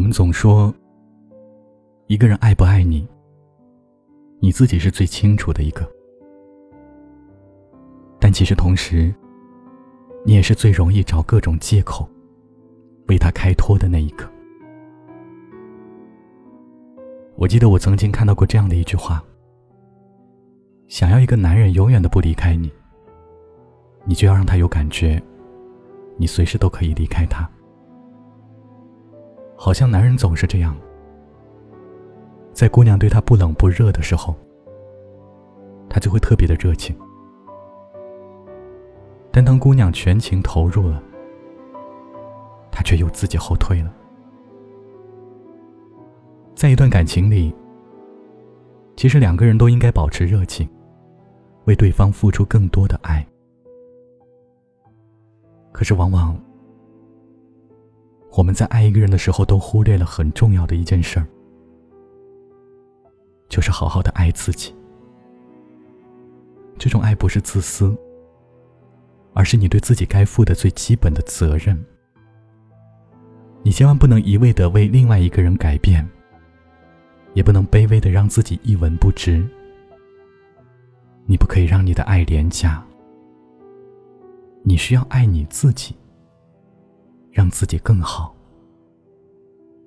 我们总说，一个人爱不爱你，你自己是最清楚的一个。但其实同时，你也是最容易找各种借口为他开脱的那一个。我记得我曾经看到过这样的一句话：想要一个男人永远的不离开你，你就要让他有感觉，你随时都可以离开他。好像男人总是这样，在姑娘对他不冷不热的时候，他就会特别的热情；但当姑娘全情投入了，他却又自己后退了。在一段感情里，其实两个人都应该保持热情，为对方付出更多的爱。可是往往。我们在爱一个人的时候，都忽略了很重要的一件事儿，就是好好的爱自己。这种爱不是自私，而是你对自己该负的最基本的责任。你千万不能一味的为另外一个人改变，也不能卑微的让自己一文不值。你不可以让你的爱廉价，你需要爱你自己。让自己更好，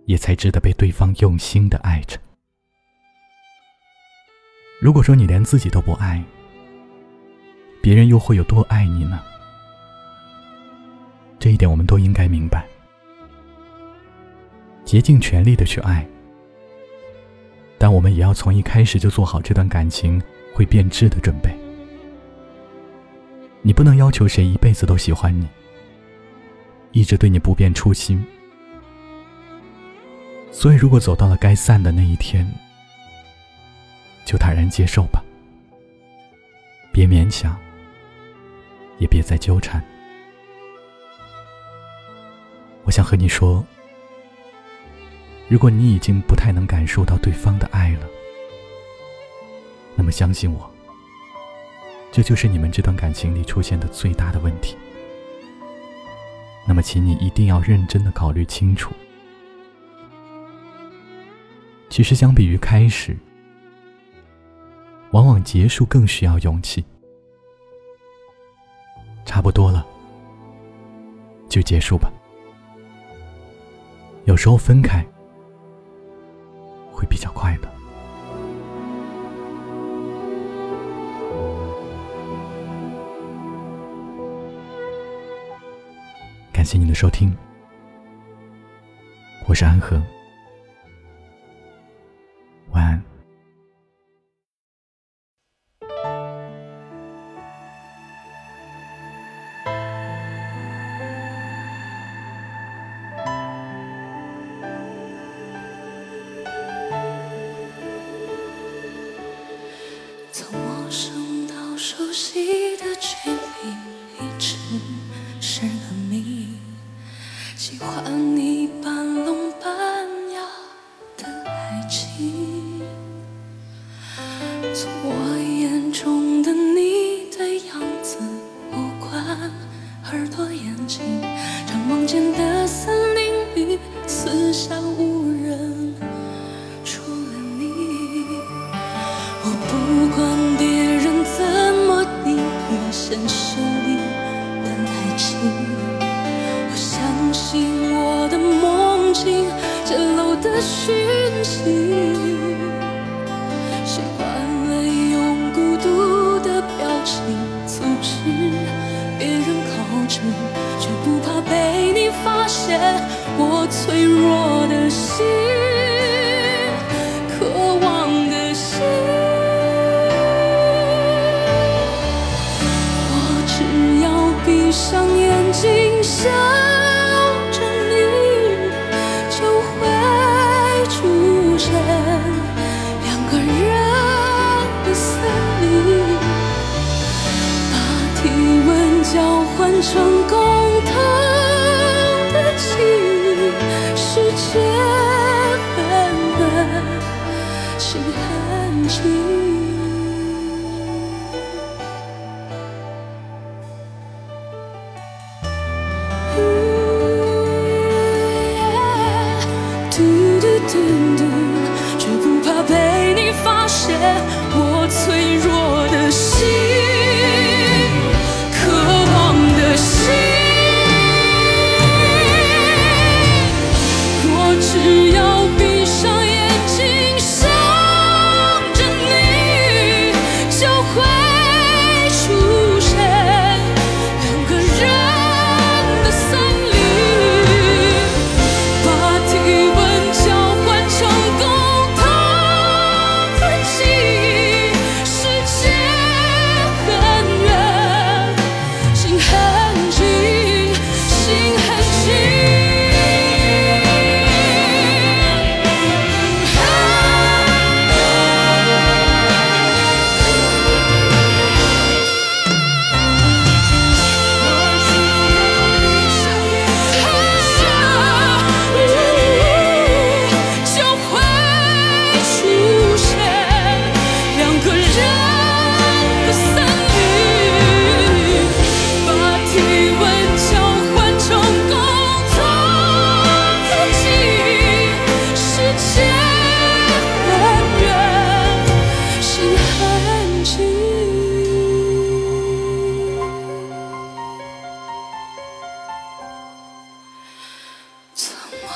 也才值得被对方用心的爱着。如果说你连自己都不爱，别人又会有多爱你呢？这一点我们都应该明白。竭尽全力的去爱，但我们也要从一开始就做好这段感情会变质的准备。你不能要求谁一辈子都喜欢你。一直对你不变初心，所以如果走到了该散的那一天，就坦然接受吧，别勉强，也别再纠缠。我想和你说，如果你已经不太能感受到对方的爱了，那么相信我，这就是你们这段感情里出现的最大的问题。那么，请你一定要认真的考虑清楚。其实，相比于开始，往往结束更需要勇气。差不多了，就结束吧。有时候分开会比较快的。感谢您的收听，我是安和。讯息，习惯了用孤独的表情阻止别人靠近，却不怕被你发现我脆弱的心，渴望的心。我只要闭上眼睛想。交换成共同的记忆，世界很冷，心很静。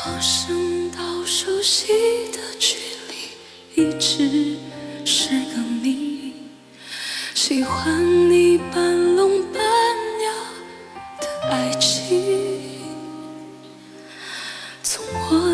陌生到熟悉的距离一直是个谜。喜欢你半梦半醒的爱情从我